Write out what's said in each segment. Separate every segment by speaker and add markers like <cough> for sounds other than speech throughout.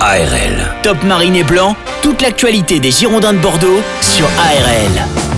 Speaker 1: ARL. Top Marine et Blanc, toute l'actualité des Girondins de Bordeaux sur ARL.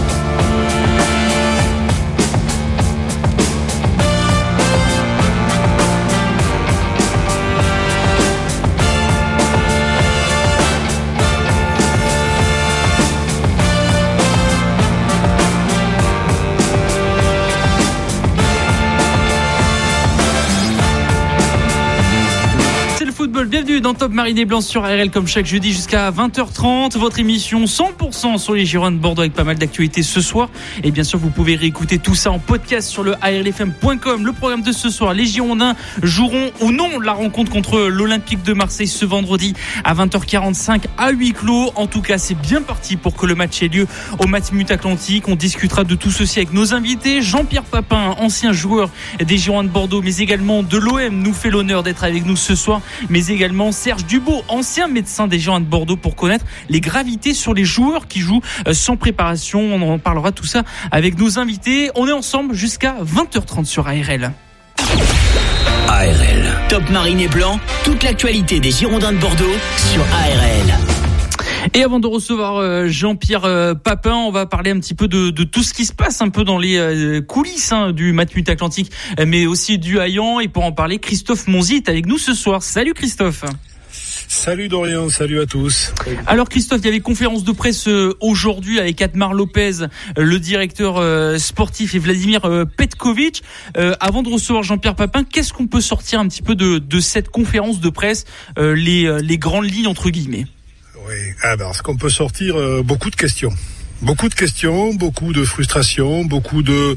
Speaker 2: Dans Top Marine Blanc sur RL comme chaque jeudi jusqu'à 20h30. Votre émission 100% sur les Girondins de Bordeaux avec pas mal d'actualités ce soir. Et bien sûr, vous pouvez réécouter tout ça en podcast sur le ARLFM.com. Le programme de ce soir, les Girondins joueront ou non la rencontre contre l'Olympique de Marseille ce vendredi à 20h45 à huis clos. En tout cas, c'est bien parti pour que le match ait lieu au Matmut Atlantique. On discutera de tout ceci avec nos invités. Jean-Pierre Papin, ancien joueur des Girondins de Bordeaux, mais également de l'OM, nous fait l'honneur d'être avec nous ce soir. Mais également Serge Dubo, ancien médecin des Girondins de Bordeaux, pour connaître les gravités sur les joueurs qui jouent euh, sans préparation. On en parlera tout ça avec nos invités. On est ensemble jusqu'à 20h30 sur ARL.
Speaker 1: ARL. Top Marine et Blanc, toute l'actualité des Girondins de Bordeaux sur ARL.
Speaker 2: Et avant de recevoir euh, Jean-Pierre euh, Papin, on va parler un petit peu de, tout ce qui se passe un peu dans les euh, coulisses hein, du Matmut Atlantique, mais aussi du Hayan. Et pour en parler, Christophe Monzi est avec nous ce soir. Salut Christophe.
Speaker 3: Salut Dorian, salut à tous.
Speaker 2: Alors Christophe, il y avait conférence de presse aujourd'hui avec Atmar Lopez, le directeur sportif, et Vladimir Petkovic. avant de recevoir Jean-Pierre Papin, qu'est-ce qu'on peut sortir un petit peu de, cette conférence de presse, les, les grandes lignes entre guillemets?
Speaker 3: Oui, ah, ce qu'on peut sortir euh, beaucoup de questions. Beaucoup de questions, beaucoup de frustration, beaucoup de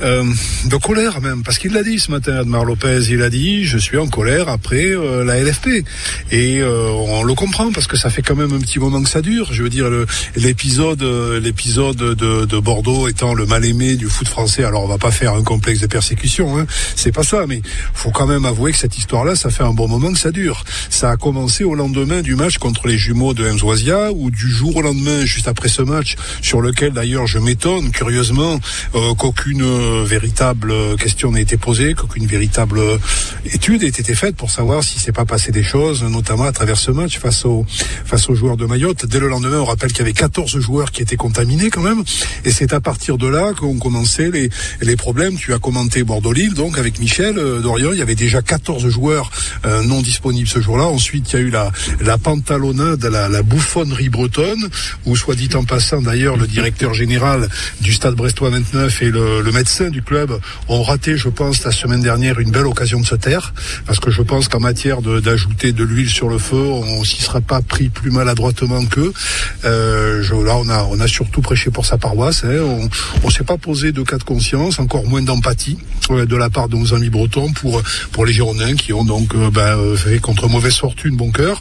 Speaker 3: euh, de colère même, parce qu'il l'a dit ce matin, Admar Lopez, il a dit je suis en colère après euh, la LFP et euh, on le comprend parce que ça fait quand même un petit moment que ça dure. Je veux dire l'épisode l'épisode de, de, Bordeaux étant le mal aimé du foot français. Alors on va pas faire un complexe de persécution, hein, c'est pas ça, mais faut quand même avouer que cette histoire-là, ça fait un bon moment que ça dure. Ça a commencé au lendemain du match contre les jumeaux de Mzoisia ou du jour au lendemain, juste après ce match sur lequel d'ailleurs je m'étonne curieusement euh, qu'aucune euh, véritable question n'ait été posée, qu'aucune véritable étude ait été faite pour savoir si s'est pas passé des choses, notamment à travers ce match face aux face aux joueurs de Mayotte. Dès le lendemain, on rappelle qu'il y avait 14 joueurs qui étaient contaminés quand même, et c'est à partir de là qu'ont commencé les les problèmes. Tu as commenté Bordeaux-Lille, donc avec Michel euh, Dorian, il y avait déjà 14 joueurs non disponibles ce jour-là. Ensuite, il y a eu la la pantalonnade, la, la bouffonnerie bretonne, où soit dit en passant d'ailleurs le directeur général du Stade Brestois 29 et le, médecin du club ont raté, je pense, la semaine dernière une belle occasion de se taire, parce que je pense qu'en matière d'ajouter de, l'huile sur le feu, on s'y sera pas pris plus maladroitement qu'eux. Euh, là, on a, on a surtout prêché pour sa paroisse. Hein. On, on s'est pas posé de cas de conscience, encore moins d'empathie euh, de la part de nos amis bretons pour les Girondins qui ont donc euh, ben, fait contre mauvaise fortune bon cœur.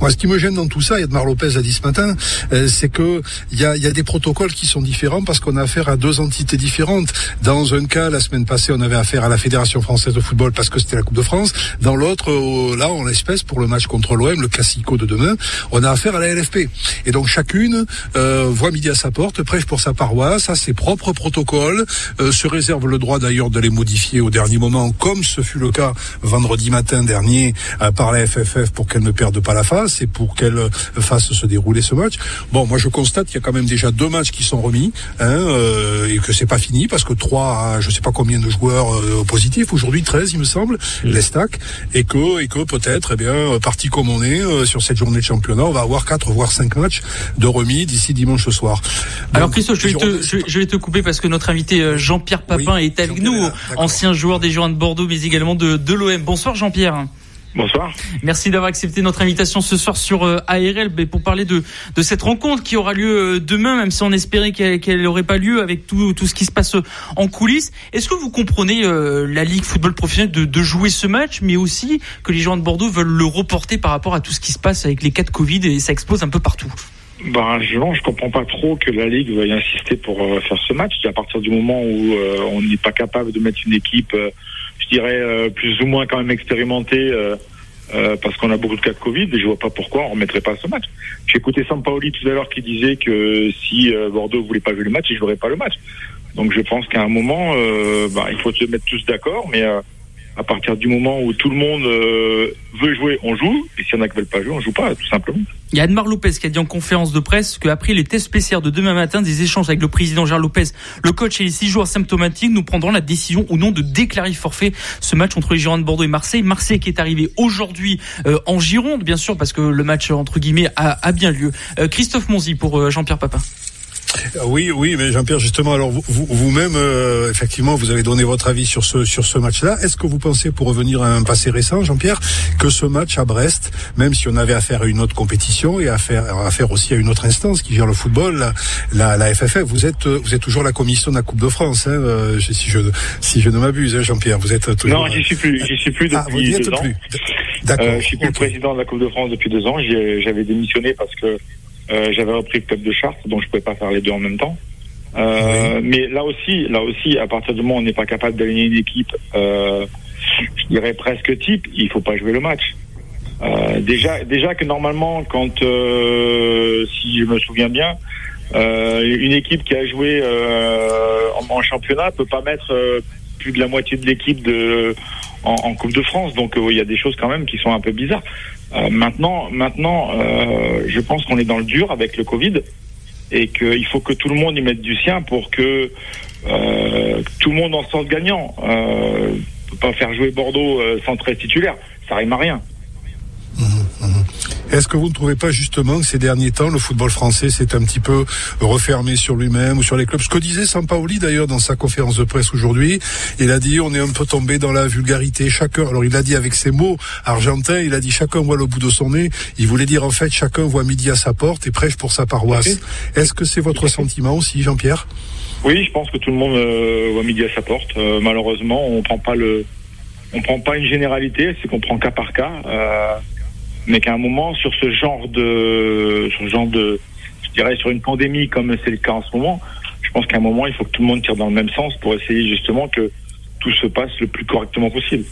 Speaker 3: Moi, ce qui me gêne dans tout ça, et Edmar Lopez a dit ce matin, euh, c'est que il y a, y a, des protocoles qui sont différents parce qu'on a affaire à deux entités différentes. Dans un cas, la semaine passée, on avait affaire à la Fédération française de football parce que c'était la Coupe de France. Dans l'autre, euh, là, en l'espèce, pour le match contre l'OM, le classico de demain, on a affaire à la LFP. Et donc chacune euh, voit midi à sa porte, prêche pour sa paroisse, a ses propres protocoles, euh, se réserve le droit d'ailleurs de les modifier au dernier moment, comme ce fut le cas vendredi matin dernier par la FFF pour qu'elle ne perde pas la face et pour qu'elle fasse se dérouler ce match. Bon, moi je constate qu'il y a quand même déjà deux matchs qui sont remis hein, euh, et que c'est pas fini parce que trois, je sais pas combien de joueurs euh, positifs aujourd'hui 13 il me semble, les stacks et que et que peut-être eh bien parti comme on est euh, sur cette journée de championnat, on va avoir quatre voire cinq matchs de remis d'ici dimanche soir.
Speaker 2: Alors Christophe, je vais, te, je, vais te couper parce que notre invité Jean-Pierre Papin est avec nous, ancien joueur des Girondins de Bordeaux mais également de, de l'OM. Bonsoir Jean-Pierre.
Speaker 4: Bonsoir.
Speaker 2: Merci d'avoir accepté notre invitation ce soir sur euh, ARL pour parler de, de cette rencontre qui aura lieu euh, demain, même si on espérait qu'elle n'aurait pas lieu avec tout, tout ce qui se passe euh, en coulisses. Est-ce que vous comprenez la Ligue football professionnel de, de, jouer ce match, mais aussi que les joueurs de Bordeaux veulent le reporter par rapport à tout ce qui se passe avec les cas de Covid et ça explose un peu partout?
Speaker 4: Ben, je, je comprends pas trop que la Ligue veuille insister pour faire ce match. À partir du moment où on n'est pas capable de mettre une équipe je dirais, euh, plus ou moins quand même expérimenté euh, euh, parce qu'on a beaucoup de cas de Covid et je vois pas pourquoi on remettrait pas ce match. J'ai écouté Sampaoli tout à l'heure qui disait que si Bordeaux voulait pas jouer le match, il jouerait pas le match. Donc je pense qu'à un moment, bah, il faut se mettre tous d'accord, mais À partir du moment où tout le monde euh, veut jouer, on joue. Et s'il y en a qui veulent pas jouer, on joue pas, tout simplement.
Speaker 2: Il y a Admar Lopez qui a dit en conférence de presse qu'après les tests PCR de demain matin, des échanges avec le président Gérard Lopez, le coach et les six joueurs symptomatiques, nous prendrons la décision ou non de déclarer forfait ce match entre les Girondins de Bordeaux et Marseille. Marseille qui est arrivé aujourd'hui euh, en Gironde, bien sûr, parce que le match entre guillemets a, bien lieu. Euh, Christophe Monzi pour Jean-Pierre Papin.
Speaker 3: Oui, oui, mais Jean-Pierre, justement, alors vous- vous- vous-même, euh, effectivement, vous avez donné votre avis sur ce sur ce match-là. Est-ce que vous pensez, pour revenir à un passé récent, Jean-Pierre, que ce match à Brest, même si on avait affaire à une autre compétition et affaire affaire aussi à une autre instance qui gère le football, la, la, la FFF, vous êtes euh, vous êtes toujours la commission de la Coupe de France, hein, euh, si je si je ne m'abuse, hein, Jean-Pierre, vous êtes toujours.
Speaker 4: Non, j'y suis plus. J'y suis plus depuis
Speaker 3: Ah, vous n'y êtes
Speaker 4: deux ans.
Speaker 3: plus. D'accord.
Speaker 4: Euh, je suis plus président de la Coupe de France depuis deux ans. J'avais démissionné parce que euh, j'avais repris le club de Chartres, donc je pouvais pas faire les deux en même temps. Euh, Mais là aussi, là aussi, à partir du moment où on n'est pas capable d'aligner une équipe, euh, je dirais presque type, il faut pas jouer le match. Déjà, déjà que normalement, quand, si je me souviens bien, une équipe qui a joué en, en championnat peut pas mettre plus de la moitié de l'équipe de en, en Coupe de France. Donc euh, il y a des choses quand même qui sont un peu bizarres. Euh, maintenant, maintenant, euh, je pense qu'on est dans le dur avec le Covid et qu'il faut que tout le monde y mette du sien pour que euh, tout le monde en sorte gagnant. Euh, pas faire jouer Bordeaux sans 13 titulaires, ça rime à rien.
Speaker 3: Est-ce que vous ne trouvez pas justement que ces derniers temps, le football français s'est un petit peu refermé sur lui-même ou sur les clubs? Ce que disait Sampaoli d'ailleurs dans sa conférence de presse aujourd'hui, il a dit on est un peu tombé dans la vulgarité. Chacun, alors il a dit avec ses mots argentins, il a dit chacun voit le bout de son nez. Il voulait dire en fait chacun voit midi à sa porte et prêche pour sa paroisse. Est-ce que c'est votre sentiment aussi, Jean-Pierre?
Speaker 4: Oui, je pense que tout le monde euh, voit midi à sa porte. Euh, malheureusement, on prend pas le, on prend pas une généralité, c'est qu'on prend cas par cas. Euh, mais qu'à un moment, sur ce genre de, sur ce genre de, je dirais, sur une pandémie comme c'est le cas en ce moment, je pense qu'à un moment, il faut que tout le monde tire dans le même sens pour essayer justement que tout se passe le plus correctement possible.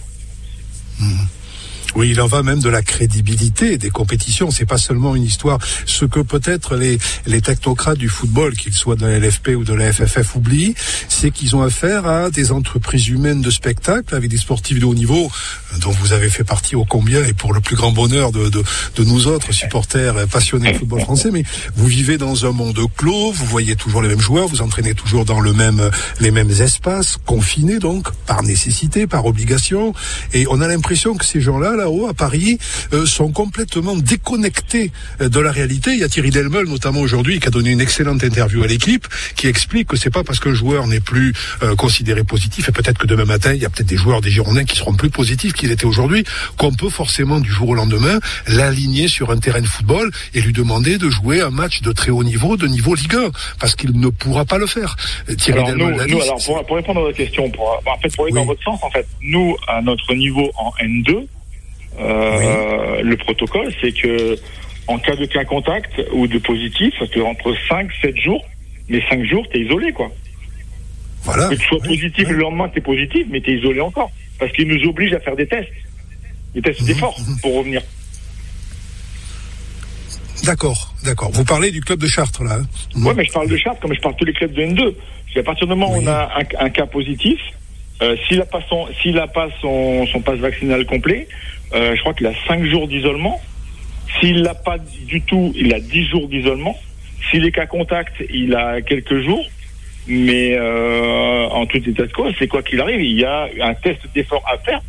Speaker 3: Oui, il en va même de la crédibilité des compétitions. C'est pas seulement une histoire. Ce que peut-être les, les technocrates du football, qu'ils soient de la LFP ou de la FFF, oublient, c'est qu'ils ont affaire à des entreprises humaines de spectacle avec des sportifs de haut niveau, euh, dont vous avez fait partie au combien et pour le plus grand bonheur de, de, de nous autres supporters passionnés de football français. Mais vous vivez dans un monde clos, vous voyez toujours les mêmes joueurs, vous entraînez toujours dans le même, les mêmes espaces, confinés donc, par nécessité, par obligation. Et on a l'impression que ces gens-là, là-haut, à Paris, euh, sont complètement déconnectés euh, de la réalité. Il y a Thierry Delmeul, notamment aujourd'hui, qui a donné une excellente interview à l'équipe, qui explique que c'est pas parce qu'un joueur n'est plus euh, considéré positif, et peut-être que demain matin, il y a peut-être des joueurs des Girondins qui seront plus positifs qu'ils étaient aujourd'hui, qu'on peut forcément, du jour au lendemain, l'aligner sur un terrain de football et lui demander de jouer un match de très haut niveau, de niveau Ligue 1, parce qu'il ne pourra pas le faire. Euh, Thierry
Speaker 4: Alors, nous,
Speaker 3: Delmeul
Speaker 4: nous, alors pour, pour répondre à votre question, pour, en fait, pour aller
Speaker 3: Oui.
Speaker 4: dans votre sens, en fait, nous, à notre niveau en N2, euh, le protocole, c'est que en cas de cas contact ou de positif, ça dure entre 5 7 jours, mais 5 jours, t'es isolé, quoi.
Speaker 3: voilà.
Speaker 4: Que tu sois
Speaker 3: Oui,
Speaker 4: positif
Speaker 3: oui.
Speaker 4: le lendemain, t'es positif, mais t'es isolé encore. Parce qu'ils nous obligent à faire des tests. Des tests d'effort pour revenir.
Speaker 3: D'accord, d'accord. Vous parlez du club de Chartres, là. hein Mhm.
Speaker 4: Ouais, mais je parle de Chartres comme je parle de tous les clubs de N2. C'est à partir du moment où
Speaker 3: Oui.
Speaker 4: on a un, un cas positif, euh, s'il n'a pas son, a pas son, son passe vaccinal complet, je crois qu'il a 5 jours d'isolement. S'il l'a pas du tout, il a 10 jours d'isolement. S'il est cas contact, il a quelques jours. Mais euh, en tout état de cause, c'est quoi qu'il arrive, il y a un test d'effort à faire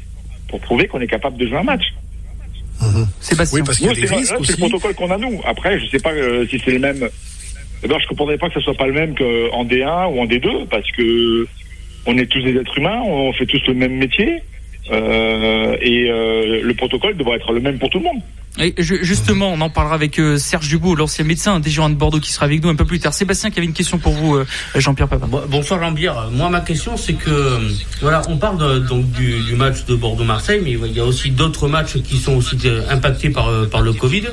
Speaker 4: pour prouver qu'on est capable de jouer un match.
Speaker 2: Sébastien.
Speaker 3: Oui, parce qu'il y a des
Speaker 4: c'est
Speaker 3: risques
Speaker 4: là, c'est
Speaker 3: aussi.
Speaker 4: le protocole qu'on a nous. Après, je sais pas euh, si c'est le même. D'abord, je comprendrais pas que ce soit pas le même qu'en D1 ou en D2 parce que on est tous des êtres humains, on fait tous le même métier euh, et euh, le protocole devrait être le même pour tout le monde.
Speaker 2: Et je- justement, on en parlera avec euh, Serge Dubout, l'ancien médecin des Girondins de Bordeaux, qui sera avec nous un peu plus tard. Sébastien, qui avait une question pour vous, Jean-Pierre Papin.
Speaker 5: Bon- Bonsoir Jean-Pierre. Moi, ma question, c'est que voilà, on parle de- donc du, du match de Bordeaux-Marseille, mais il y a aussi d'autres matchs qui sont aussi impactés par par le Covid.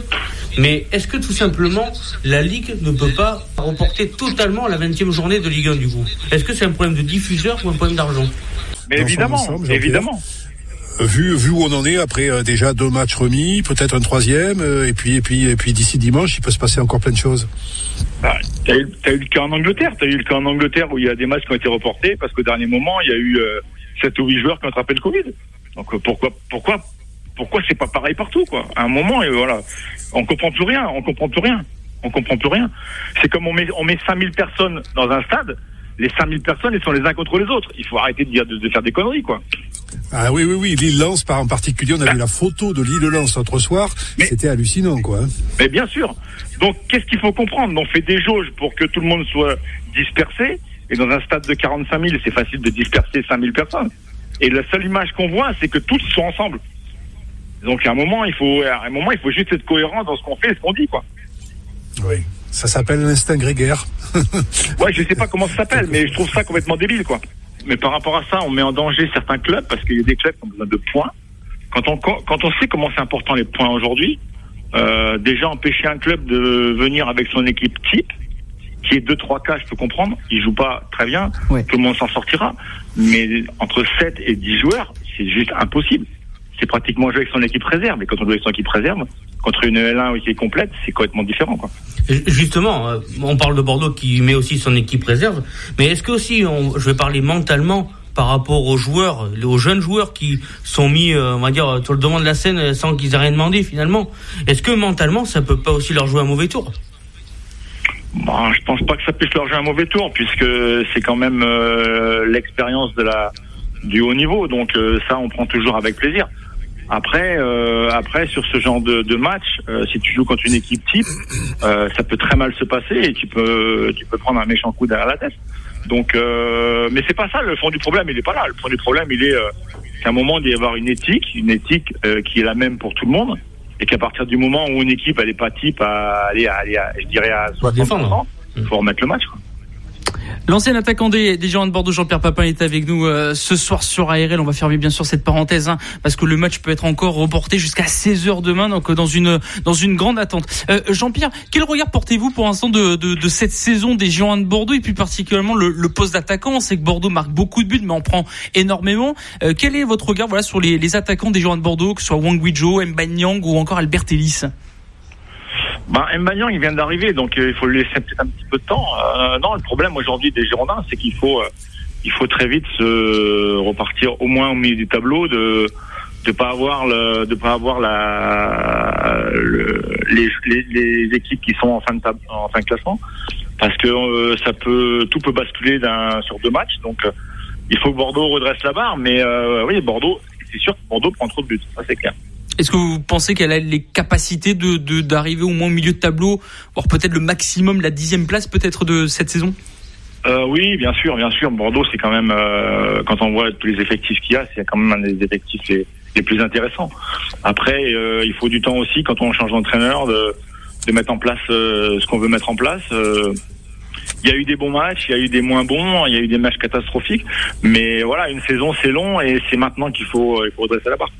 Speaker 5: Mais est-ce que tout simplement la Ligue ne peut pas reporter totalement la 20e journée de Ligue 1 du coup? Est-ce que c'est un problème de diffuseur ou un problème d'argent?
Speaker 4: Mais évidemment,
Speaker 3: ensemble,
Speaker 4: évidemment.
Speaker 3: Vu, vu où on en est après euh, déjà deux matchs remis, peut-être un troisième, euh, et puis et puis et puis d'ici dimanche, il peut se passer encore plein de choses.
Speaker 4: Ah, T'as eu, eu le cas en Angleterre, t'as eu le cas en Angleterre où il y a des matchs qui ont été reportés parce qu'au dernier moment, il y a eu euh, 7 ou 8 joueurs qui ont attrapé le Covid. Donc pourquoi, pourquoi, pourquoi c'est pas pareil partout, quoi? À un moment, et voilà, on comprend plus rien, on comprend plus rien, on comprend plus rien. C'est comme on met, on met 5000 personnes dans un stade, les 5000 personnes, ils sont les uns contre les autres. Il faut arrêter de, dire, de, faire des conneries, quoi.
Speaker 3: Ah oui, oui, oui, l'île Lance, par en particulier, on a vu la photo de l'île Lance l'autre soir, c'était hallucinant, quoi. Hein.
Speaker 4: Mais bien sûr. Donc, qu'est-ce qu'il faut comprendre? On fait des jauges pour que tout le monde soit dispersé, et dans un stade de 45 000, c'est facile de disperser 5000 personnes. Et la seule image qu'on voit, c'est que tous sont ensemble. Donc, à un moment, il faut, à un moment, il faut juste être cohérent dans ce qu'on fait et ce qu'on dit, quoi.
Speaker 3: Oui. Ça s'appelle l'instinct grégaire. <laughs>
Speaker 4: ouais, je sais pas comment ça s'appelle, mais je trouve ça complètement débile, quoi. Mais par rapport à ça, on met en danger certains clubs parce qu'il y a des clubs qui ont besoin de points. Quand on, quand on sait comment c'est important les points aujourd'hui, euh, déjà empêcher un club de venir avec son équipe type, qui est 2-3 cas, je peux comprendre, il joue pas très bien, tout le monde s'en sortira. Mais entre 7 et 10 joueurs, c'est juste impossible. C'est pratiquement jouer avec son équipe réserve. Et quand on joue avec son équipe réserve, contre une L1 qui est complète, c'est complètement différent. Quoi.
Speaker 5: Justement, euh, on parle de Bordeaux qui met aussi son équipe réserve, mais est-ce que aussi, on, je vais parler mentalement par rapport aux joueurs, aux jeunes joueurs qui sont mis, euh, on va dire, sur le devant de la scène sans qu'ils aient rien demandé finalement, est-ce que mentalement, ça peut pas aussi leur jouer un mauvais tour?
Speaker 4: Bon, Je pense pas que ça puisse leur jouer un mauvais tour, puisque c'est quand même euh, l'expérience de la du haut niveau, donc ça, on prend toujours avec plaisir. Après, euh, après sur ce genre de, de match, euh, si tu joues contre une équipe type, euh, ça peut très mal se passer et tu peux, tu peux prendre un méchant coup derrière la tête. Donc, euh, mais c'est pas ça le fond du problème. Il est pas là. Le fond du problème, il est qu'à un moment d'y avoir une éthique, une éthique qui est la même pour tout le monde, et qu'à partir du moment où une équipe elle est pas type à aller, à, aller je dirais à 60%, il faut remettre le match. Quoi.
Speaker 2: L'ancien attaquant des, des Girondins de Bordeaux, Jean-Pierre Papin, est avec nous euh, ce soir sur ARL. On va fermer bien sûr cette parenthèse, hein, parce que le match peut être encore reporté jusqu'à 16h demain, donc euh, dans une dans une grande attente. Euh, Jean-Pierre, quel regard portez-vous pour l'instant de, de, de, cette saison des Girondins de Bordeaux et puis particulièrement le, le poste d'attaquant? On sait que Bordeaux marque beaucoup de buts, mais en prend énormément. quel est votre regard voilà sur les, les attaquants des Girondins de Bordeaux, que ce soit Wang Guizhou, Mbanyang ou encore Albert Ellis?
Speaker 4: Ben, Mbagnan, il vient d'arriver, donc euh, il faut lui laisser peut-être un petit peu de temps. Euh, non, le problème aujourd'hui des Girondins, c'est qu'il faut, euh, il faut très vite se repartir au moins au milieu du tableau, de de pas avoir le, de pas avoir la, les, les, les, équipes qui sont en fin de table, en fin de classement, parce que ça peut, tout peut basculer sur deux matchs. Donc, il faut que Bordeaux redresse la barre, mais oui, Bordeaux, c'est sûr que Bordeaux prend trop de buts, ça c'est clair.
Speaker 2: Est-ce que vous pensez qu'elle a les capacités de d'arriver au moins au milieu de tableau, voire peut-être le maximum, la dixième place peut-être de cette saison?
Speaker 4: Euh, oui, bien sûr, bien sûr. Bordeaux, c'est quand même, euh, quand on voit tous les effectifs qu'il y a, c'est quand même un des effectifs les, plus intéressants. Après, euh, il faut du temps aussi, quand on change d'entraîneur, de, de mettre en place ce qu'on veut mettre en place. il y a eu des bons matchs, il y a eu des moins bons, il y a eu des matchs catastrophiques. Mais voilà, une saison, c'est long et c'est maintenant qu'il faut, il faut redresser la barre.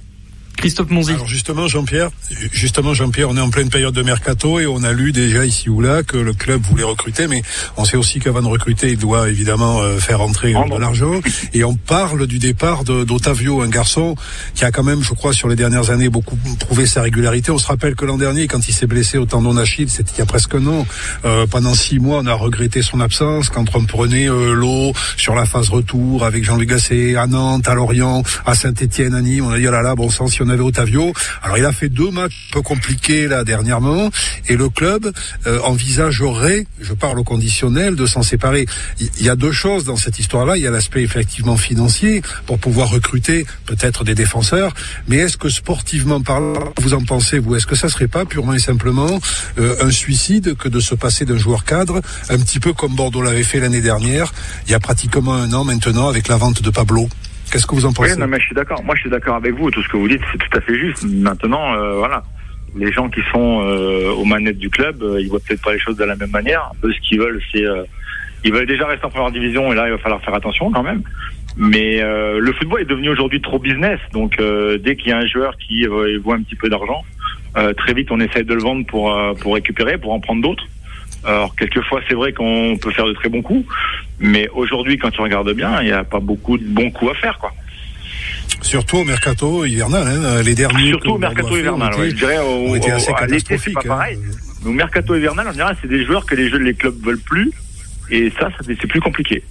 Speaker 2: Christophe Monzi.
Speaker 3: Alors justement, Jean-Pierre, justement, Jean-Pierre, on est en pleine période de mercato et on a lu déjà ici ou là que le club voulait recruter, mais on sait aussi qu'avant de recruter, il doit évidemment euh, faire entrer de l'argent. Et on parle du départ d'Otavio, un garçon qui a quand même, je crois, sur les dernières années, beaucoup prouvé sa régularité. On se rappelle que l'an dernier, quand il s'est blessé au tendon d'Achille, c'était il y a presque un an. Euh, pendant six mois, on a regretté son absence quand on prenait euh, l'eau sur la phase retour avec Jean-Luc Gasset à Nantes, à Lorient, à Saint-Etienne, à Nîmes. On a dit, oh là là, bon sang, si on avait Otavio. Alors il a fait deux matchs un peu compliqués là dernièrement et le club euh, envisagerait, je parle au conditionnel, de s'en séparer. Il y a deux choses dans cette histoire-là. Il y a l'aspect effectivement financier pour pouvoir recruter peut-être des défenseurs, mais est-ce que sportivement parlant, vous en pensez vous Est-ce que ça serait pas purement et simplement euh, un suicide que de se passer d'un joueur cadre, un petit peu comme Bordeaux l'avait fait l'année dernière, il y a pratiquement un an maintenant avec la vente de Pablo? Qu'est-ce que vous en pensez
Speaker 4: non, mais je suis d'accord. Moi, je suis d'accord avec vous. Tout ce que vous dites, c'est tout à fait juste. Maintenant, euh, voilà, les gens qui sont euh, aux manettes du club, euh, ils voient peut-être pas les choses de la même manière. Eux, ce qu'ils veulent, c'est ils veulent déjà rester en première division et là, il va falloir faire attention quand même. Mais le football est devenu aujourd'hui trop business. Donc, dès qu'il y a un joueur qui voit un petit peu d'argent, très vite, on essaie de le vendre pour pour récupérer, pour en prendre d'autres. Alors quelquefois c'est vrai qu'on peut faire de très bons coups, mais aujourd'hui quand tu regardes bien, il n'y a pas beaucoup de bons coups à faire quoi.
Speaker 3: Surtout au mercato hivernal, hein, les derniers.
Speaker 4: Surtout au mercato hivernal, je dirais au, à l'été c'est pas pareil. Hein. Au mercato hivernal, on dirait c'est des joueurs que les jeux les clubs veulent plus, et ça, c'est plus compliqué.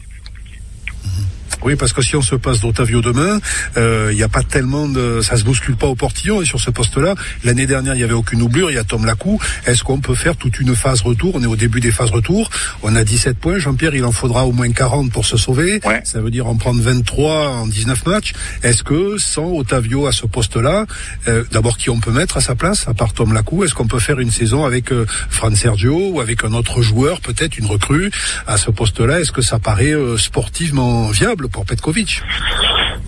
Speaker 3: Oui, parce que si on se passe d'Otavio demain, il euh, n'y a pas tellement de, ça se bouscule pas au portillon. Et sur ce poste-là, l'année dernière, il y avait aucune oublure. Il y a Tom Lacou. Est-ce qu'on peut faire toute une phase retour? On est au début des phases retour. On a 17 points. Jean-Pierre, il en faudra au moins 40 pour se sauver. Ça veut dire en prendre 23 en 19 matchs. Est-ce que sans Otavio à ce poste-là, euh, d'abord qui on peut mettre à sa place, à part Tom Lacou, est-ce qu'on peut faire une saison avec euh, Fran Sergio ou avec un autre joueur, peut-être une recrue à ce poste-là? Est-ce que ça paraît euh, sportivement viable? Pour Petkovic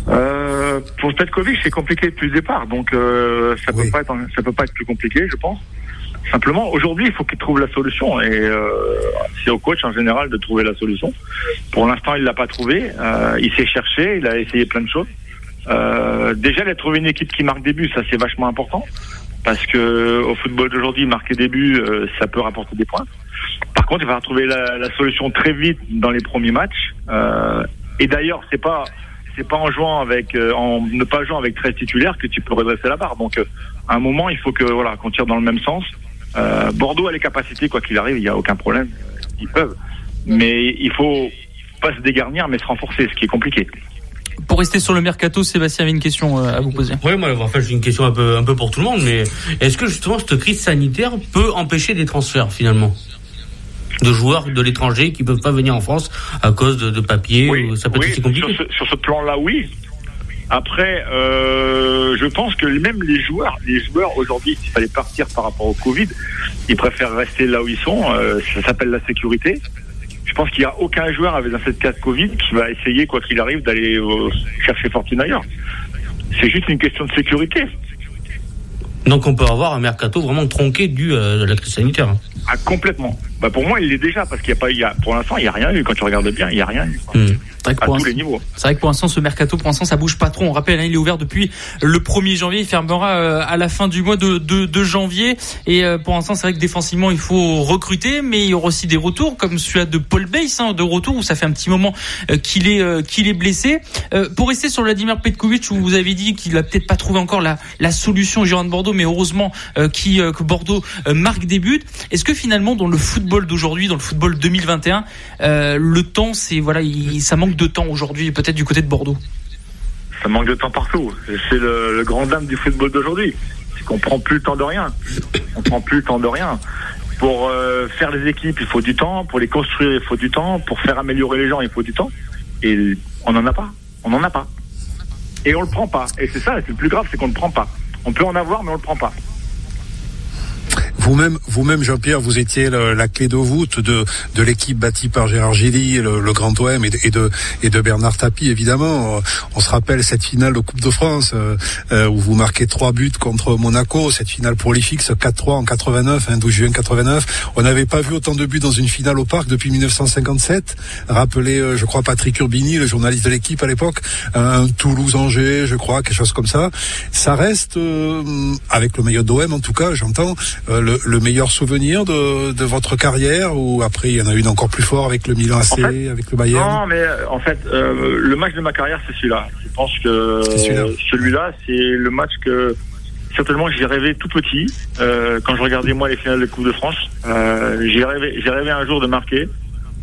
Speaker 4: euh, Pour Petkovic, c'est compliqué depuis le départ, donc euh, ça peut pas être, ça peut pas être plus compliqué, je pense. Simplement, aujourd'hui, il faut qu'il trouve la solution et euh, c'est au coach en général de trouver la solution. Pour l'instant, il l'a pas trouvé. Euh, il s'est cherché, il a essayé plein de choses. Euh, déjà, il a trouvé une équipe qui marque des buts, ça c'est vachement important parce que au football d'aujourd'hui, marquer des buts, ça peut rapporter des points. Par contre, il va trouver la, la solution très vite dans les premiers matchs. Euh, et d'ailleurs, c'est pas c'est pas en jouant avec euh, en ne pas jouant avec 13 titulaires que tu peux redresser la barre. Donc, à un moment, il faut que voilà qu'on tire dans le même sens. Bordeaux a les capacités, quoi qu'il arrive, il n'y a aucun problème, ils peuvent. Mais il faut pas se dégarnir, mais se renforcer, ce qui est compliqué.
Speaker 2: Pour rester sur le mercato, Sébastien avait une question euh, à vous poser.
Speaker 5: Oui, moi, en fait, j'ai une question un peu, un peu pour tout le monde, mais est-ce que justement cette crise sanitaire peut empêcher des transferts finalement? De joueurs de l'étranger qui peuvent pas venir en France à cause de, de papiers
Speaker 4: oui, Ça peut être compliqué. Sur ce, plan-là, oui. Après, euh, je pense que même les joueurs, les joueurs aujourd'hui, s'il fallait partir par rapport au Covid, ils préfèrent rester là où ils sont. Euh, ça s'appelle la sécurité je pense qu'il n'y a aucun joueur avec un cette cas Covid qui va essayer, quoi qu'il arrive, d'aller euh, chercher fortune ailleurs. C'est juste une question de sécurité.
Speaker 5: Donc on peut avoir un mercato vraiment tronqué dû à la crise sanitaire.
Speaker 4: Ah, complètement. Bah pour moi, il l'est déjà parce qu'il y a pas, il y a, pour l'instant, il n'y a rien eu. Quand tu regardes bien, il n'y a rien eu. Hmm. à tous les niveaux.
Speaker 2: C'est vrai que pour l'instant, ce mercato, pour l'instant, ça bouge pas trop. On rappelle, hein, il est ouvert depuis le 1er janvier. Il fermera euh, à la fin du mois de, de, de janvier. Et euh, pour l'instant, c'est vrai que défensivement, il faut recruter, mais il y aura aussi des retours, comme celui de Paul Bass, hein, de retour où ça fait un petit moment euh, qu'il est qu'il est blessé. pour rester sur Vladimir Petkovic, où vous avez dit qu'il a peut-être pas trouvé encore la, la solution au Girondin de Mais heureusement qui que Bordeaux marque des buts. Est-ce que finalement, dans le football d'aujourd'hui, dans le football 2021. Euh, le temps, c'est voilà, ça manque de temps aujourd'hui, peut-être du côté de Bordeaux?
Speaker 4: Ça manque de temps partout. C'est le, grand dame du football d'aujourd'hui. C'est qu'on prend plus le temps de rien. On prend plus le temps de rien. Pour euh, faire les équipes, il faut du temps. Pour les construire, il faut du temps. Pour faire améliorer les gens, il faut du temps. Et on n'en a pas. On n'en a pas. Et on le prend pas. Et c'est ça, c'est le plus grave, c'est qu'on ne le prend pas. On peut en avoir, mais on le prend pas.
Speaker 3: Vous-même, vous-même, Jean-Pierre, vous étiez la clé de voûte de, de l'équipe bâtie par Gérard Gilly, le, Grand OM et de, et de, Bernard Tapie, évidemment. On se rappelle cette finale de Coupe de France euh, euh, où vous marquez trois buts contre Monaco, cette finale prolifique, ce 4-3 en 89, hein, 12 juin 89. On n'avait pas vu autant de buts dans une finale au parc depuis 1957. Rappelez, euh, je crois, Patrick Urbini, le journaliste de l'équipe à l'époque, un Toulouse-Angers, je crois, quelque chose comme ça. Ça reste, avec le maillot d'OM en tout cas, j'entends, le le, meilleur souvenir de, de, votre carrière ou après il y en a une encore plus fort avec le Milan AC, avec le Bayern
Speaker 4: Non, mais euh, en fait, euh, le match de ma carrière, c'est celui-là. Je pense que celui-là, c'est le match que certainement j'ai rêvé tout petit euh, quand je regardais moi les finales de Coupe de France. j'ai rêvé, j'ai rêvé un jour de marquer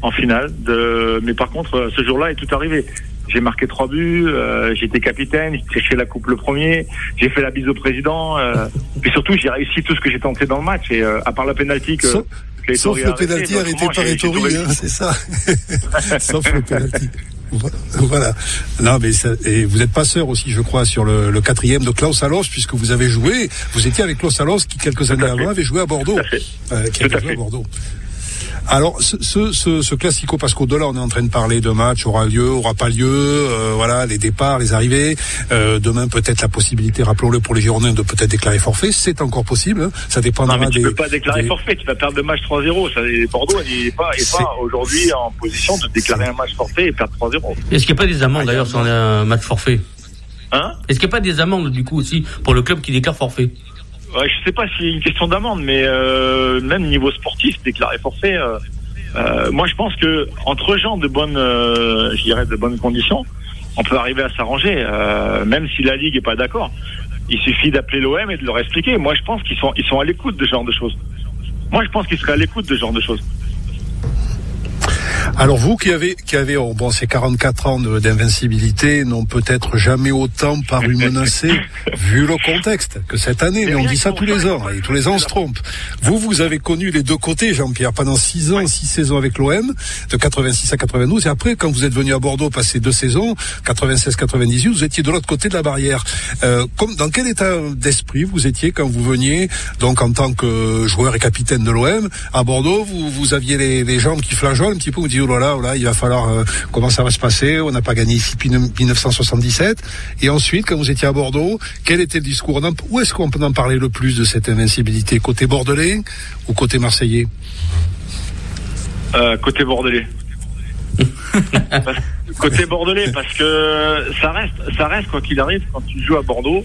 Speaker 4: en finale. De, mais par contre, ce jour-là est tout arrivé. J'ai marqué trois buts, euh, été capitaine, j'ai fait la coupe le premier, j'ai fait la bise au président, euh, <laughs> puis surtout j'ai réussi tout ce que j'ai tenté dans le match et euh, à part la pénalty que
Speaker 3: sauf, sauf le pénalty arrêté par Ettori, hein, c'est ça. sauf le pénalty. Voilà. Non, mais ça, et vous êtes passeur aussi, je crois, sur le, le quatrième de Klaus Allos, puisque vous avez joué. Vous étiez avec Klaus Allos, qui quelques années avant avait joué à Bordeaux.
Speaker 4: Euh, qui avait joué à Bordeaux.
Speaker 3: Alors, ce, ce, ce classico, parce qu'au-delà, on est en train de parler de match, aura lieu, aura pas lieu, euh, voilà, les départs, les arrivées. Euh, demain, peut-être la possibilité, rappelons-le pour les Girondins, de peut-être déclarer forfait. C'est encore possible. Hein. Ça dépendra
Speaker 4: non, mais
Speaker 3: tu
Speaker 4: peux pas déclarer forfait. Tu vas perdre le match 3-0. Bordeaux n'est pas, pas aujourd'hui en position de déclarer un match forfait et perdre 3-0.
Speaker 5: Est-ce qu'il n'y a pas des amendes d'ailleurs sur un match forfait?
Speaker 4: Hein?
Speaker 5: Est-ce qu'il n'y a pas des amendes du coup aussi pour le club qui déclare forfait?
Speaker 4: Ouais, je sais pas y a une question d'amende, mais euh, même niveau sportif, déclarer forfait. Euh, euh, moi, je pense que entre gens de bonnes, euh, je dirais, de bonnes conditions, on peut arriver à s'arranger, euh, même si la ligue est pas d'accord. Il suffit d'appeler l'OM et de leur expliquer. Moi, je pense qu'ils sont, ils sont à l'écoute de ce genre de choses. Moi, je pense qu'ils seraient à l'écoute de ce genre de choses.
Speaker 3: Alors vous qui avez qui avez oh, bon ces 44 ans d'invincibilité n'ont peut-être jamais autant paru <laughs> menacés vu le contexte que cette année. Mais, on dit ça tous les ans et tous les ans on se trompe. Vous vous avez connu les deux côtés, Jean-Pierre, pendant six ans, six saisons avec l'OM, de 86 à 92 et après quand vous êtes venu à Bordeaux passer deux saisons, 96-98, vous étiez de l'autre côté de la barrière. Euh, comme, dans quel état d'esprit vous étiez quand vous veniez donc en tant que joueur et capitaine de l'OM à Bordeaux Vous vous aviez les, les jambes qui flageolent un petit peu, vous dites oh là là, il va falloir euh, comment ça va se passer On n'a pas gagné ici depuis 1977. Et ensuite, quand vous étiez à Bordeaux, quel était le discours Où est-ce qu'on peut en parler le plus de cette invincibilité? Côté bordelais ou côté marseillais?
Speaker 4: Euh, Côté bordelais. <laughs> côté bordelais, parce que ça reste, ça reste quoi qu'il arrive quand tu joues à Bordeaux,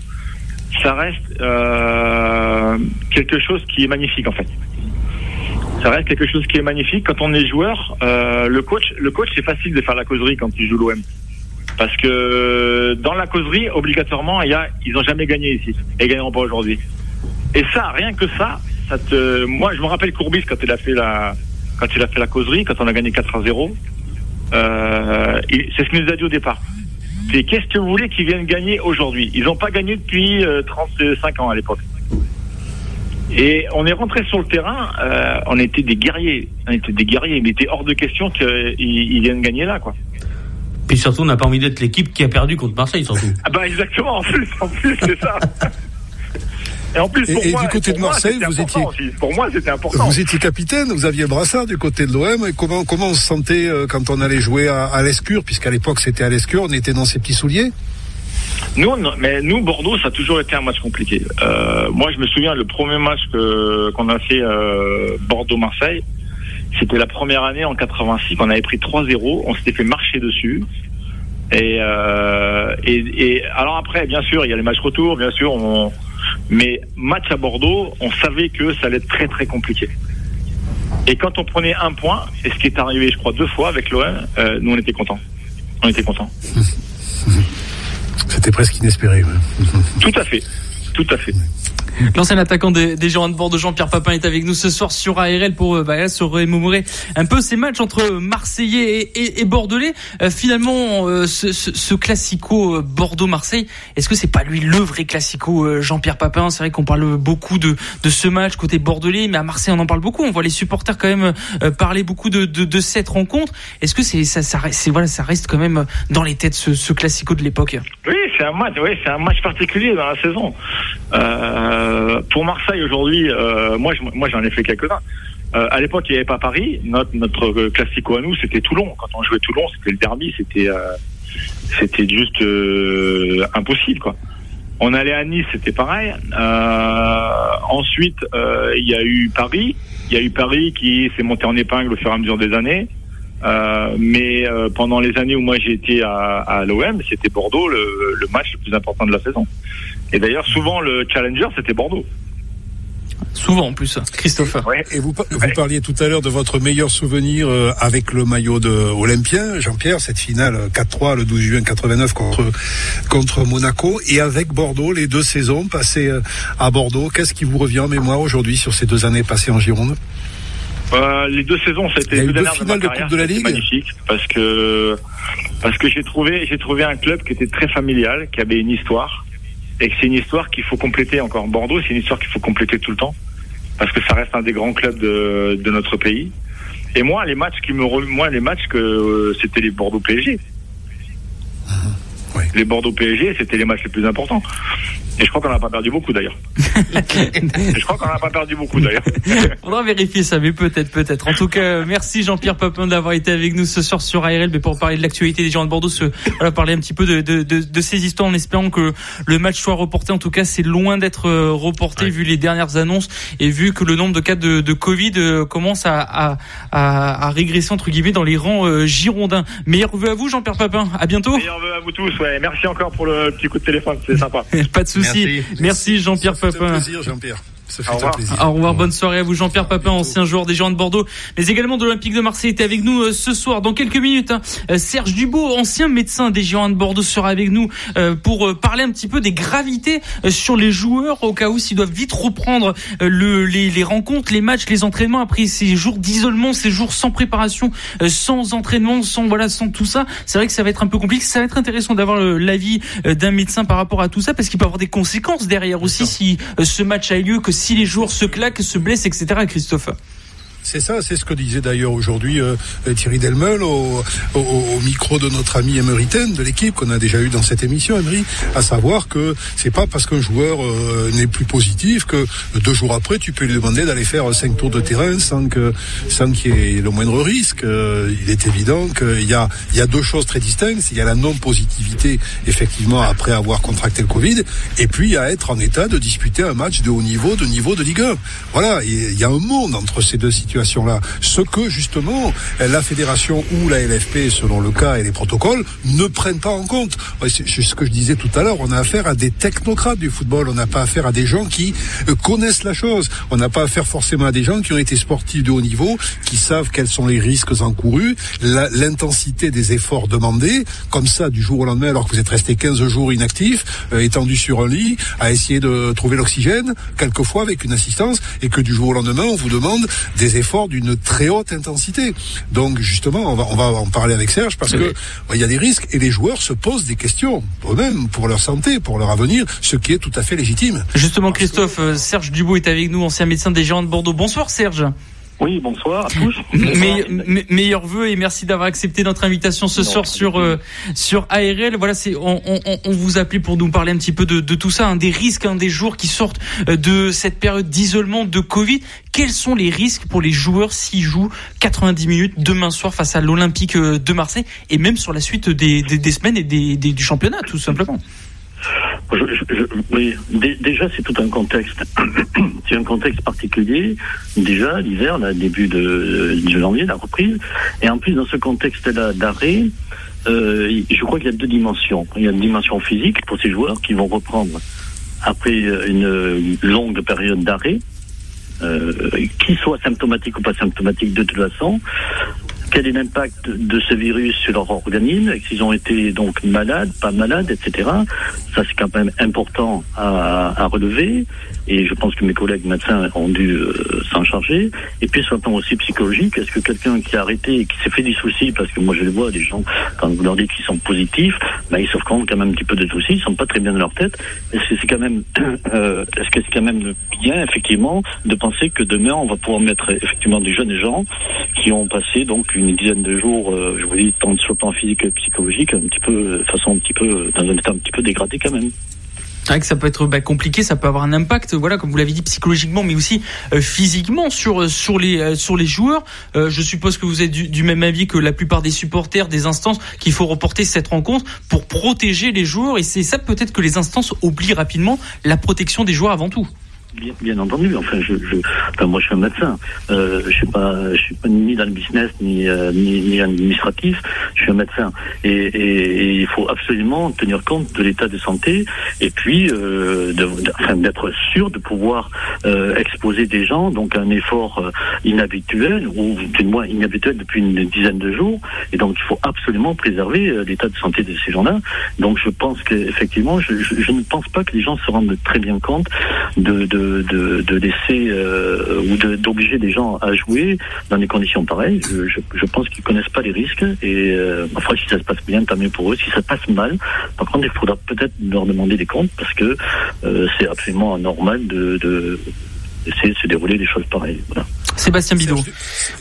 Speaker 4: ça reste euh, quelque chose qui est magnifique en fait ça reste quelque chose qui est magnifique. Quand on est joueur, euh, le coach, le coach, c'est facile de faire la causerie quand tu joues l'OM. Parce que dans la causerie, obligatoirement, il y a, ils n'ont jamais gagné ici et ils gagneront pas aujourd'hui. Et ça, rien que ça, ça te, moi, je me rappelle Courbis quand il a fait la, quand il a fait la causerie, quand on a gagné 4 à 0. Euh, c'est ce qu'il nous a dit au départ. C'est qu'est-ce que vous voulez qu'ils viennent gagner aujourd'hui? Ils n'ont pas gagné depuis 35 euh, ans à l'époque. Et on est rentré sur le terrain, euh, on était des guerriers, on était des guerriers, il était hors de question qu'ils viennent gagner là, quoi.
Speaker 5: Puis surtout, on n'a pas envie d'être l'équipe qui a perdu contre Marseille, surtout.
Speaker 4: Ah bah exactement, en plus, en plus, c'est ça. <laughs> Et en plus, pour
Speaker 3: et,
Speaker 4: moi,
Speaker 3: du côté de Marseille, vous étiez.
Speaker 4: Pour moi, c'était important.
Speaker 3: Vous étiez capitaine, vous aviez brassard du côté de l'OM. Et comment, comment on se sentait euh, quand on allait jouer à, à l'Escure, puisqu'à l'époque c'était à l'Escure, on était dans ses petits souliers?
Speaker 4: Nous, mais nous, Bordeaux, ça a toujours été un match compliqué. Euh, moi, je me souviens, le premier match que qu'on a fait euh, Bordeaux-Marseille, c'était la première année en 86. On avait pris 3-0, on s'était fait marcher dessus. Et, euh, et, alors après, bien sûr, il y a les matchs retour, bien sûr. Mais match à Bordeaux, on savait que ça allait être très très compliqué. Et quand on prenait un point, et ce qui est arrivé, je crois, deux fois avec l'OM, euh, nous on était contents. On était contents. <laughs>
Speaker 3: C'était presque inespéré.
Speaker 4: Tout à fait. Tout à fait.
Speaker 2: L'ancien attaquant des, des Girondins de Bordeaux, Jean-Pierre Papin, est avec nous ce soir sur ARL pour euh, bah, se remémorer un peu ces matchs entre Marseillais et, et, Bordelais. Euh, finalement, euh, ce, ce, classico Bordeaux-Marseille, est-ce que c'est pas lui le vrai classico Jean-Pierre Papin? C'est vrai qu'on parle beaucoup de, ce match côté bordelais, mais à Marseille on en parle beaucoup. On voit les supporters quand même parler beaucoup de, cette rencontre. Est-ce que ça, reste quand même dans les têtes ce, ce classico de l'époque?
Speaker 4: Oui, c'est un match, oui, c'est un match particulier dans la saison. Euh, pour Marseille aujourd'hui, euh, moi, moi j'en ai fait quelques-uns. Euh, à l'époque, il n'y avait pas Paris. Notre, notre classico à nous, c'était Toulon. Quand on jouait Toulon, c'était le derby, c'était c'était juste impossible. On allait à Nice, c'était pareil. ensuite, il y a eu Paris. Il y a eu Paris qui s'est monté en épingle au fur et à mesure des années. mais pendant les années où moi j'ai été à, l'OM, c'était Bordeaux le, match le plus important de la saison. Et d'ailleurs, souvent, le challenger, c'était Bordeaux.
Speaker 2: Souvent en plus, Christophe.
Speaker 3: Et vous, vous parliez tout à l'heure de votre meilleur souvenir euh, avec le maillot de Olympien, Jean-Pierre, cette finale 4-3 le 12 juin 89 contre contre Monaco et avec Bordeaux, les deux saisons passées euh, à Bordeaux. Qu'est-ce qui vous revient en mémoire aujourd'hui sur ces deux années passées en Gironde?
Speaker 4: Euh, les deux saisons, ça a été
Speaker 3: les deux finales de, Coupe de la Ligue.
Speaker 4: Magnifique, parce que parce que j'ai trouvé j'ai trouvé un club qui était très familial, qui avait une histoire, et que c'est une histoire qu'il faut compléter encore. Bordeaux, c'est une histoire qu'il faut compléter tout le temps parce que ça reste un des grands clubs de, de notre pays. Et moi, les matchs qui me moi les matchs que euh, c'était les Bordeaux PSG. Les Bordeaux PSG, c'était les matchs les plus importants. Et je crois qu'on n'a pas perdu beaucoup d'ailleurs. <laughs> je crois qu'on n'a pas perdu beaucoup d'ailleurs. <laughs>
Speaker 2: Faudra vérifier ça, mais peut-être, peut-être. En tout cas, merci Jean-Pierre Papin d'avoir été avec nous ce soir sur ARL, mais pour parler de l'actualité des gens de Bordeaux, se, voilà, parler un petit peu de, de, de, de, ces histoires en espérant que le match soit reporté. En tout cas, c'est loin d'être euh, reporté vu les dernières annonces et vu que le nombre de cas de, de Covid euh, commence à, à, à, à, régresser entre guillemets dans les rangs euh, girondins. Meilleur vœu à vous, Jean-Pierre Papin. À bientôt.
Speaker 4: Meilleur vœu à vous tous. Ouais. Merci encore pour le petit coup de téléphone. C'est sympa. <laughs>
Speaker 2: Pas de souci. Merci, Merci Jean-Pierre Papin.
Speaker 3: Jean-Pierre. Ça fait plaisir.
Speaker 2: Au revoir, bonne soirée à vous, Jean-Pierre Papin, ancien joueur des Girondins de Bordeaux, mais également de l'Olympique de Marseille, était avec nous euh, ce soir. Dans quelques minutes, hein, euh, Serge Dubo, ancien médecin des Girondins de Bordeaux, sera avec nous euh, pour parler un petit peu des gravités sur les joueurs, au cas où s'ils doivent vite reprendre le, les, les, rencontres, les matchs, les entraînements après ces jours d'isolement, ces jours sans préparation, sans entraînement, sans voilà, sans tout ça. C'est vrai que ça va être un peu compliqué. Ça va être intéressant d'avoir l'avis d'un médecin par rapport à tout ça, parce qu'il peut avoir des conséquences derrière aussi si ce match a eu lieu, que si les joueurs se claquent, se blessent, etc. Christophe.
Speaker 3: C'est ça, c'est ce que disait d'ailleurs aujourd'hui euh, Thierry Delmeul au, au, micro de notre ami Emery Ten de l'équipe qu'on a déjà eu dans cette émission, Emery, à savoir que c'est pas parce qu'un joueur euh, n'est plus positif que deux jours après tu peux lui demander d'aller faire cinq tours de terrain sans que sans qu'il y ait le moindre risque. Euh, il est évident qu'il y a il y a deux choses très distinctes. Il y a la non positivité effectivement après avoir contracté le Covid, et puis à être en état de disputer un match de haut niveau, de niveau de Ligue 1. Voilà, il y a un monde entre ces deux situations là Ce que justement la fédération ou la LFP, selon le cas et les protocoles, ne prennent pas en compte. C'est ce que je disais tout à l'heure. On a affaire à des technocrates du football. On n'a pas affaire à des gens qui euh, connaissent la chose. On n'a pas affaire forcément à des gens qui ont été sportifs de haut niveau, qui savent quels sont les risques encourus, l'intensité des efforts demandés, comme ça du jour au lendemain, alors que vous êtes resté 15 jours inactif, euh, étendu sur un lit, à essayer de trouver l'oxygène, quelquefois avec une assistance, et que du jour au lendemain, on vous demande des efforts d'une très haute intensité. Donc justement, on va, on va en parler avec Serge parce que il y a des risques et les joueurs se posent des questions eux-mêmes pour leur santé, pour leur avenir, ce qui est tout à fait légitime.
Speaker 2: Justement, Christophe, euh, Serge Dubois est avec nous, ancien médecin des Géants de Bordeaux. Bonsoir Serge.
Speaker 6: Oui, bonsoir à tous. <laughs>
Speaker 2: meilleurs vœux et merci d'avoir accepté notre invitation ce soir sur euh, sur ARL. Voilà, c'est on, on, on, vous appelait pour nous parler un petit peu de, de tout ça, un des risques, un des jours qui sortent euh, de cette période d'isolement de Covid. Quels sont les risques pour les joueurs s'ils jouent 90 minutes demain soir face à l'Olympique euh, de Marseille et même sur la suite des, des, des semaines et des, des, du championnat, tout simplement?
Speaker 6: Oui, déjà c'est tout un contexte. <coughs> c'est un contexte particulier. Déjà l'hiver, là, début de, janvier, la reprise. Et en plus dans ce contexte-là d'arrêt, euh, je crois qu'il y a deux dimensions. Il y a une dimension physique pour ces joueurs qui vont reprendre après une longue période d'arrêt, euh, qui soit symptomatique ou pas symptomatique de toute façon quel est l'impact de ce virus sur leur organisme, s'ils ont été donc malades, pas malades, etc. Ça, c'est quand même important à, relever. Et je pense que mes collègues médecins ont dû euh, s'en charger. Et puis, sur le plan aussi psychologique, est-ce que quelqu'un qui a arrêté et qui s'est fait des soucis, parce que moi je le vois, des gens, quand vous leur dites qu'ils sont positifs, ben, ils souffrent quand même un petit peu de soucis, ils sont pas très bien dans leur tête. Est-ce que c'est quand même, <clears throat> euh, est-ce que c'est quand même bien, effectivement, de penser que demain, on va pouvoir mettre effectivement des jeunes gens qui ont passé donc une dizaine de jours, euh, je vous dis, tant sur le plan physique et psychologique, un petit peu, de façon un petit peu, dans un état un petit peu dégradé quand même.
Speaker 2: C'est vrai que ça peut être bah, compliqué, ça peut avoir un impact, voilà, comme vous l'avez dit, psychologiquement, mais aussi euh, physiquement sur euh, sur les sur les joueurs. je suppose que vous êtes du, même avis que la plupart des supporters, des instances, qu'il faut reporter cette rencontre pour protéger les joueurs. Et c'est ça peut-être que les instances oublient rapidement la protection des joueurs avant tout.
Speaker 6: Bien, entendu. Enfin, je, enfin, moi, je suis un médecin. Euh, je suis pas, je suis pas ni dans le business ni, euh, ni, ni, administratif. Je suis un médecin. Et, il faut absolument tenir compte de l'état de santé et puis euh, d'être sûr de pouvoir euh, exposer des gens donc à un effort euh, inhabituel ou du moins inhabituel depuis une dizaine de jours. Et donc, il faut absolument préserver l'état de santé de ces gens-là. Donc, je pense qu'effectivement, je, je, ne pense pas que les gens se rendent très bien compte de de, laisser euh, ou d'obliger des gens à jouer dans des conditions pareilles. Je, je, pense qu'ils connaissent pas les risques et euh, si ça se passe bien, tant mieux pour eux. Si ça passe mal, par contre, il faudra peut-être leur demander des comptes parce que euh, c'est absolument anormal de, de de se dérouler des choses pareilles. Voilà.
Speaker 2: Sébastien Bidot.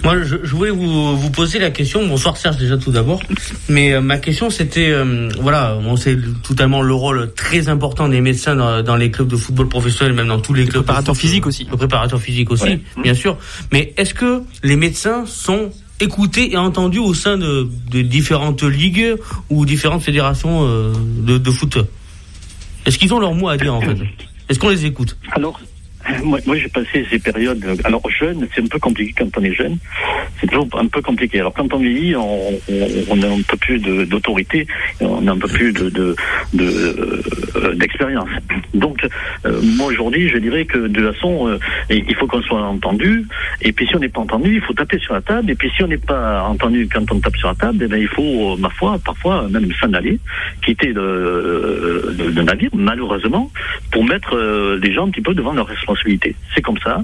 Speaker 5: Moi, je, je, voulais vous, vous poser la question. Bonsoir Serge déjà tout d'abord. Mais euh, ma question c'était, euh, voilà, on sait totalement le rôle très important des médecins dans, dans, les clubs de football professionnel, même dans tous les, clubs.
Speaker 2: Préparateurs physiques aussi.
Speaker 5: Le préparateur physique aussi, bien sûr. Mais est-ce que les médecins sont écoutés et entendus au sein de, de différentes ligues ou différentes fédérations euh, de, de foot? Est-ce qu'ils ont leur mot à dire en fait? Est-ce qu'on les écoute?
Speaker 6: Alors, moi, moi j'ai passé ces périodes. Alors jeune, c'est un peu compliqué quand on est jeune. C'est toujours un peu compliqué. Alors quand on vieillit, on, on, a un peu plus d'autorité, on a un peu plus de d'expérience. De, Donc euh, moi aujourd'hui, je dirais que de toute façon, euh, il faut qu'on soit entendu. Et puis si on n'est pas entendu, il faut taper sur la table. Et puis si on n'est pas entendu quand on tape sur la table, eh bien, il faut, ma foi, parfois même s'en aller, quitter le, navire, malheureusement, pour mettre les gens un petit peu devant leurs C'est comme ça,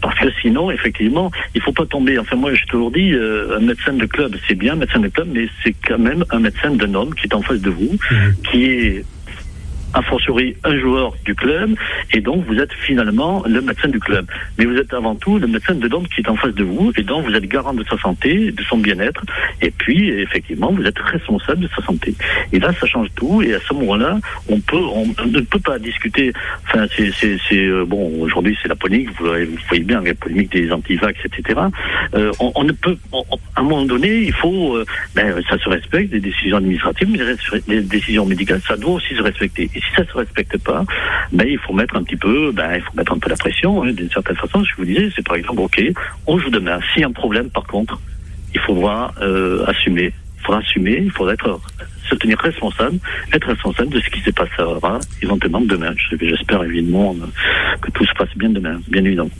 Speaker 6: parce que sinon, effectivement, il faut pas tomber. Enfin, moi, j'ai toujours dit, euh, un médecin de club, c'est bien, un médecin de club, mais c'est quand même un médecin d'un homme qui est en face de vous, mmh. qui est a fortiori un joueur du club, et donc vous êtes finalement le médecin du club. Mais vous êtes avant tout le médecin de l'homme qui est en face de vous, et donc vous êtes garant de sa santé, de son bien-être, et puis effectivement vous êtes responsable de sa santé. Et là, ça change tout, et à ce moment-là, on peut, on ne peut pas discuter. Enfin, c'est, euh, bon. Aujourd'hui, c'est la polémique. Vous, voyez bien la polémique des antivax, etc. Euh, on, ne peut, à un moment donné, il faut, euh, ben, ça se respecte des décisions administratives, mais les décisions médicales, ça doit aussi se respecter. Si ça se respecte pas, ben, il faut mettre un petit peu, ben, il faut mettre un peu la pression, hein, d'une certaine façon. Je vous disais, c'est par exemple, ok, on joue demain. A un problème, par contre, il faudra euh, assumer. Il faudra assumer, il faudra être se tenir responsable, être responsable de ce qui se passera éventuellement demain. J'espère évidemment que tout se passe bien demain, bien évidemment.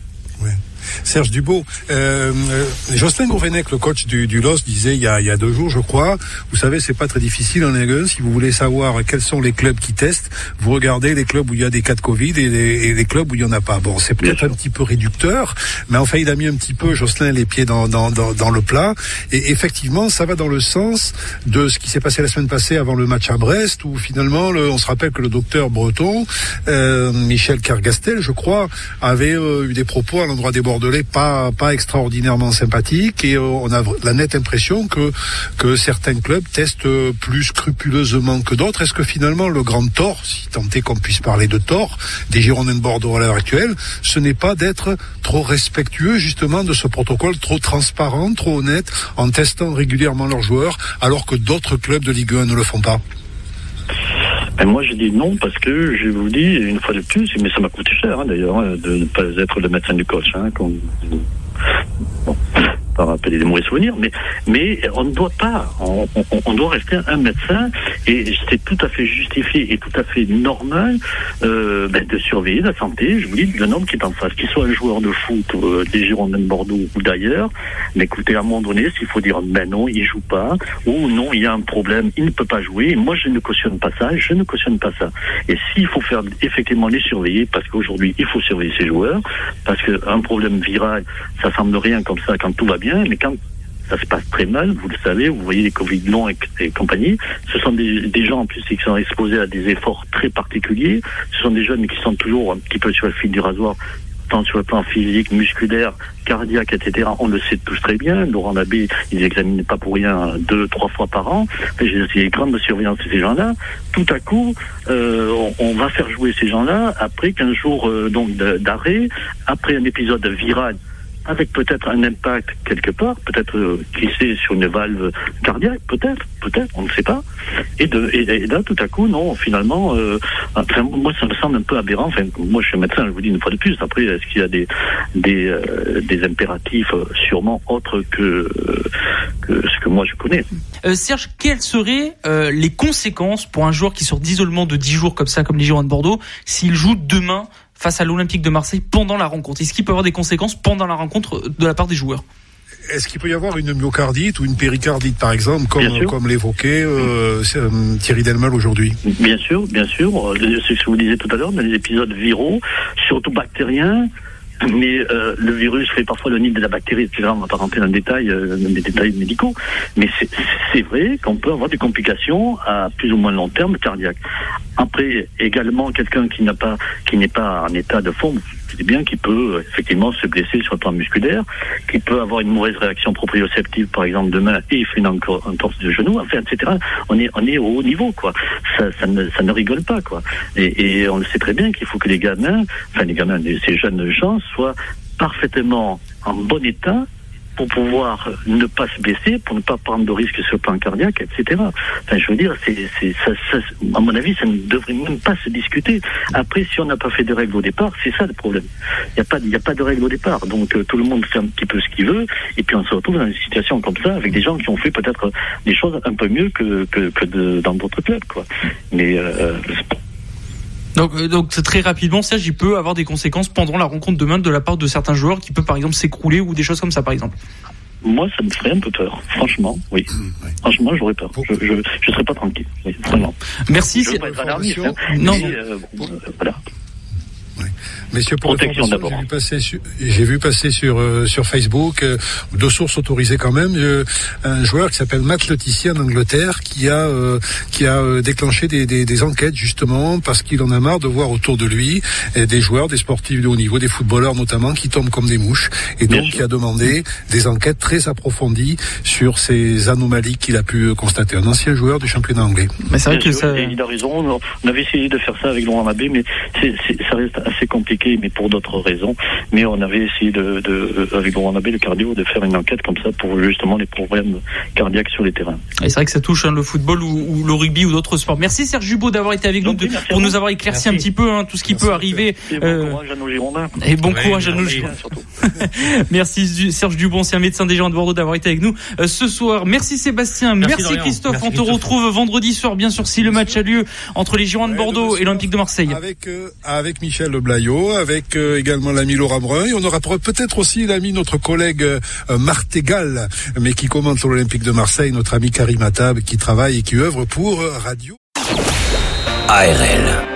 Speaker 3: Serge Dubo. Euh, euh, Jocelyn Gourvenec, le coach du, du LOS, disait il y, a, il y a deux jours, je crois, vous savez, c'est pas très difficile en Ligue Si vous voulez savoir quels sont les clubs qui testent, vous regardez les clubs où il y a des cas de Covid et les, et les clubs où il y en a pas. Bon, c'est peut-être un petit peu réducteur, mais enfin, il a mis un petit peu, Jocelyn, les pieds dans, dans, dans, dans le plat. Et effectivement, ça va dans le sens de ce qui s'est passé la semaine passée avant le match à Brest, où finalement, le, on se rappelle que le docteur breton, euh, Michel Cargastel, je crois, avait euh, eu des propos à l'endroit des Pas extraordinairement sympathiques et euh, on a la nette impression que que certains clubs testent plus scrupuleusement que d'autres. Est-ce que finalement le grand tort, si tant est qu'on puisse parler de tort, des Girondins de Bordeaux à l'heure actuelle, ce n'est pas d'être trop respectueux justement de ce protocole, trop transparent, trop honnête, en testant régulièrement leurs joueurs, alors que d'autres clubs de Ligue 1 ne le font pas?
Speaker 6: Et moi, je dis non parce que je vous dis une fois de plus, mais ça m'a coûté cher hein, d'ailleurs hein, de ne pas être le médecin du coach. Hein, bon pas rappeler des mauvais souvenirs, mais, mais on ne doit pas, on, doit rester un médecin et c'est tout à fait justifié et tout à fait normal euh, ben, de surveiller la santé, je vous dis, d'un homme qui est en face, qu'il soit un joueur de foot euh, des Girondins de Bordeaux ou d'ailleurs, mais écoutez, à un moment donné, s'il faut dire ben non, il joue pas, ou non, il y a un problème, il ne peut pas jouer, moi je ne cautionne pas ça, je ne cautionne pas ça. Et s'il faut faire effectivement les surveiller, parce qu'aujourd'hui il faut surveiller ces joueurs, parce qu'un problème viral, ça semble rien comme ça quand tout va bien, mais quand ça se passe très mal, vous le savez, vous voyez les Covid longs et, compagnie. Ce sont des, gens en plus qui sont exposés à des efforts très particuliers. Ce sont des jeunes qui sont toujours un petit peu sur le fil du rasoir, tant sur le plan physique, musculaire, cardiaque, etc. On le sait tous très bien. Laurent Labbé, ils n'examinent pas pour rien deux, trois fois par an. J'ai une grande surveillance de ces gens-là. Tout à coup, euh, on, on, va faire jouer ces gens-là après 15 jours euh, donc d'arrêt, après un épisode viral avec peut-être un impact quelque part, peut-être euh, qui sur une valve cardiaque, peut-être, peut-être, on ne sait pas. Et, de, et, et, là, tout à coup, non, finalement, euh, enfin, moi, ça me semble un peu aberrant. Enfin, moi, je suis médecin, je vous dis une fois de plus. Après, est-ce qu'il y a des des, euh, des impératifs euh, sûrement autres que, que ce que moi je connais?
Speaker 2: Euh, Serge, quelles seraient les conséquences pour un joueur qui sort d'isolement de 10 jours comme ça, comme les Girondins de Bordeaux, s'il joue demain face à l'Olympique de Marseille pendant la rencontre. Est-ce qu'il peut y avoir des conséquences pendant la rencontre de la part des joueurs?
Speaker 3: Est-ce qu'il peut y avoir une myocardite ou une péricardite, par exemple, comme, comme l'évoquait euh, Thierry Delmal aujourd'hui?
Speaker 6: Bien sûr, bien sûr. C'est ce que vous disiez tout à l'heure, dans les épisodes viraux, surtout bactériens, mais euh, le virus fait parfois le nid de la bactérie, etc. On va pas rentrer dans le détail, euh, des détails médicaux, mais c'est vrai qu'on peut avoir des complications à plus ou moins long terme cardiaques. Après, également, quelqu'un qui n'a pas, qui n'est pas en état de forme, c'est bien qu'il peut effectivement se blesser sur le plan musculaire, qui peut avoir une mauvaise réaction proprioceptive, par exemple, demain, et il fait une entorse de genou, enfin, etc. On est, on est au haut niveau, quoi. Ça, ça, ne, ça ne rigole pas, quoi. Et, et on le sait très bien qu'il faut que les gamins, enfin, les gamins, ces jeunes gens soient parfaitement en bon état pour pouvoir ne pas se blesser, pour ne pas prendre de risques sur le plan cardiaque, etc. Enfin, je veux dire, c'est, à mon avis, ça ne devrait même pas se discuter. Après, si on n'a pas fait de règles au départ, c'est ça le problème. Il n'y a pas, a pas de règles au départ. Donc, euh, tout le monde fait un petit peu ce qu'il veut, et puis on se retrouve dans une situation comme ça avec des gens qui ont fait peut-être des choses un peu mieux que, que, que dans d'autres clubs, quoi. Mais, euh,
Speaker 2: Donc, euh, donc très rapidement, Serge, il peut avoir des conséquences pendant la rencontre demain de la part de certains joueurs qui peut par exemple s'écrouler ou des choses comme ça par exemple.
Speaker 6: moi, ça me ferait un peu peur. Franchement, oui. Franchement, j'aurais peur. Je, je, je serais pas tranquille. Oui, vraiment.
Speaker 2: Merci.
Speaker 6: Je veux pas être alarmiste, hein.
Speaker 2: Non,
Speaker 6: Mais, euh, bon, euh, voilà.
Speaker 3: Messieurs, pour
Speaker 6: Protection d'abord.
Speaker 3: j'ai vu passer sur, j'ai vu passer sur, euh, sur Facebook, euh, deux sources autorisées quand même, euh, un joueur qui s'appelle Matt Letitia en Angleterre qui a, euh, qui a euh, déclenché des, des, des enquêtes justement parce qu'il en a marre de voir autour de lui euh, des joueurs, des sportifs de haut niveau, des footballeurs notamment qui tombent comme des mouches et
Speaker 6: Bien
Speaker 3: donc
Speaker 6: sûr.
Speaker 3: qui a demandé des enquêtes très approfondies sur ces anomalies qu'il a pu constater. Un ancien joueur du championnat anglais.
Speaker 2: Mais c'est vrai que ça.
Speaker 6: il a raison. On avait essayé de faire ça avec Laurent Mabé, mais c'est, c'est- ça reste assez compliqué, mais pour d'autres raisons. Mais on avait essayé de, de avec Laurent Mabé, le cardio, de faire une enquête comme ça pour justement les problèmes cardiaques sur les terrains.
Speaker 2: Et c'est vrai que ça touche hein, le football ou, ou le rugby ou d'autres sports. Merci Serge Jubo d'avoir été avec nous,
Speaker 6: Donc,
Speaker 2: de- pour
Speaker 6: vous.
Speaker 2: nous avoir éclairci un petit peu hein, tout ce qui
Speaker 3: Merci,
Speaker 2: peut arriver.
Speaker 6: Et bon
Speaker 2: Euh,
Speaker 6: courage à nos Girondins.
Speaker 2: Et bon courage à nos.
Speaker 6: Surtout. <laughs>
Speaker 2: Merci Serge Dubon, c'est un médecin des gens de Bordeaux d'avoir été avec nous euh, ce soir. Merci Sébastien, merci. Christophe.
Speaker 5: Merci,
Speaker 2: On te
Speaker 5: Christophe.
Speaker 2: retrouve vendredi soir, bien sûr, si le match a lieu entre les Girondins de Bordeaux et l'Olympique de Marseille.
Speaker 3: Avec euh, avec Michel Avec euh, également l'ami Laurent Brun, et on aura peut-être aussi l'ami notre collègue euh, Martégal, mais qui commente l'Olympique de Marseille, notre ami Karim Attab, qui travaille et qui œuvre pour euh, Radio.
Speaker 1: ARL.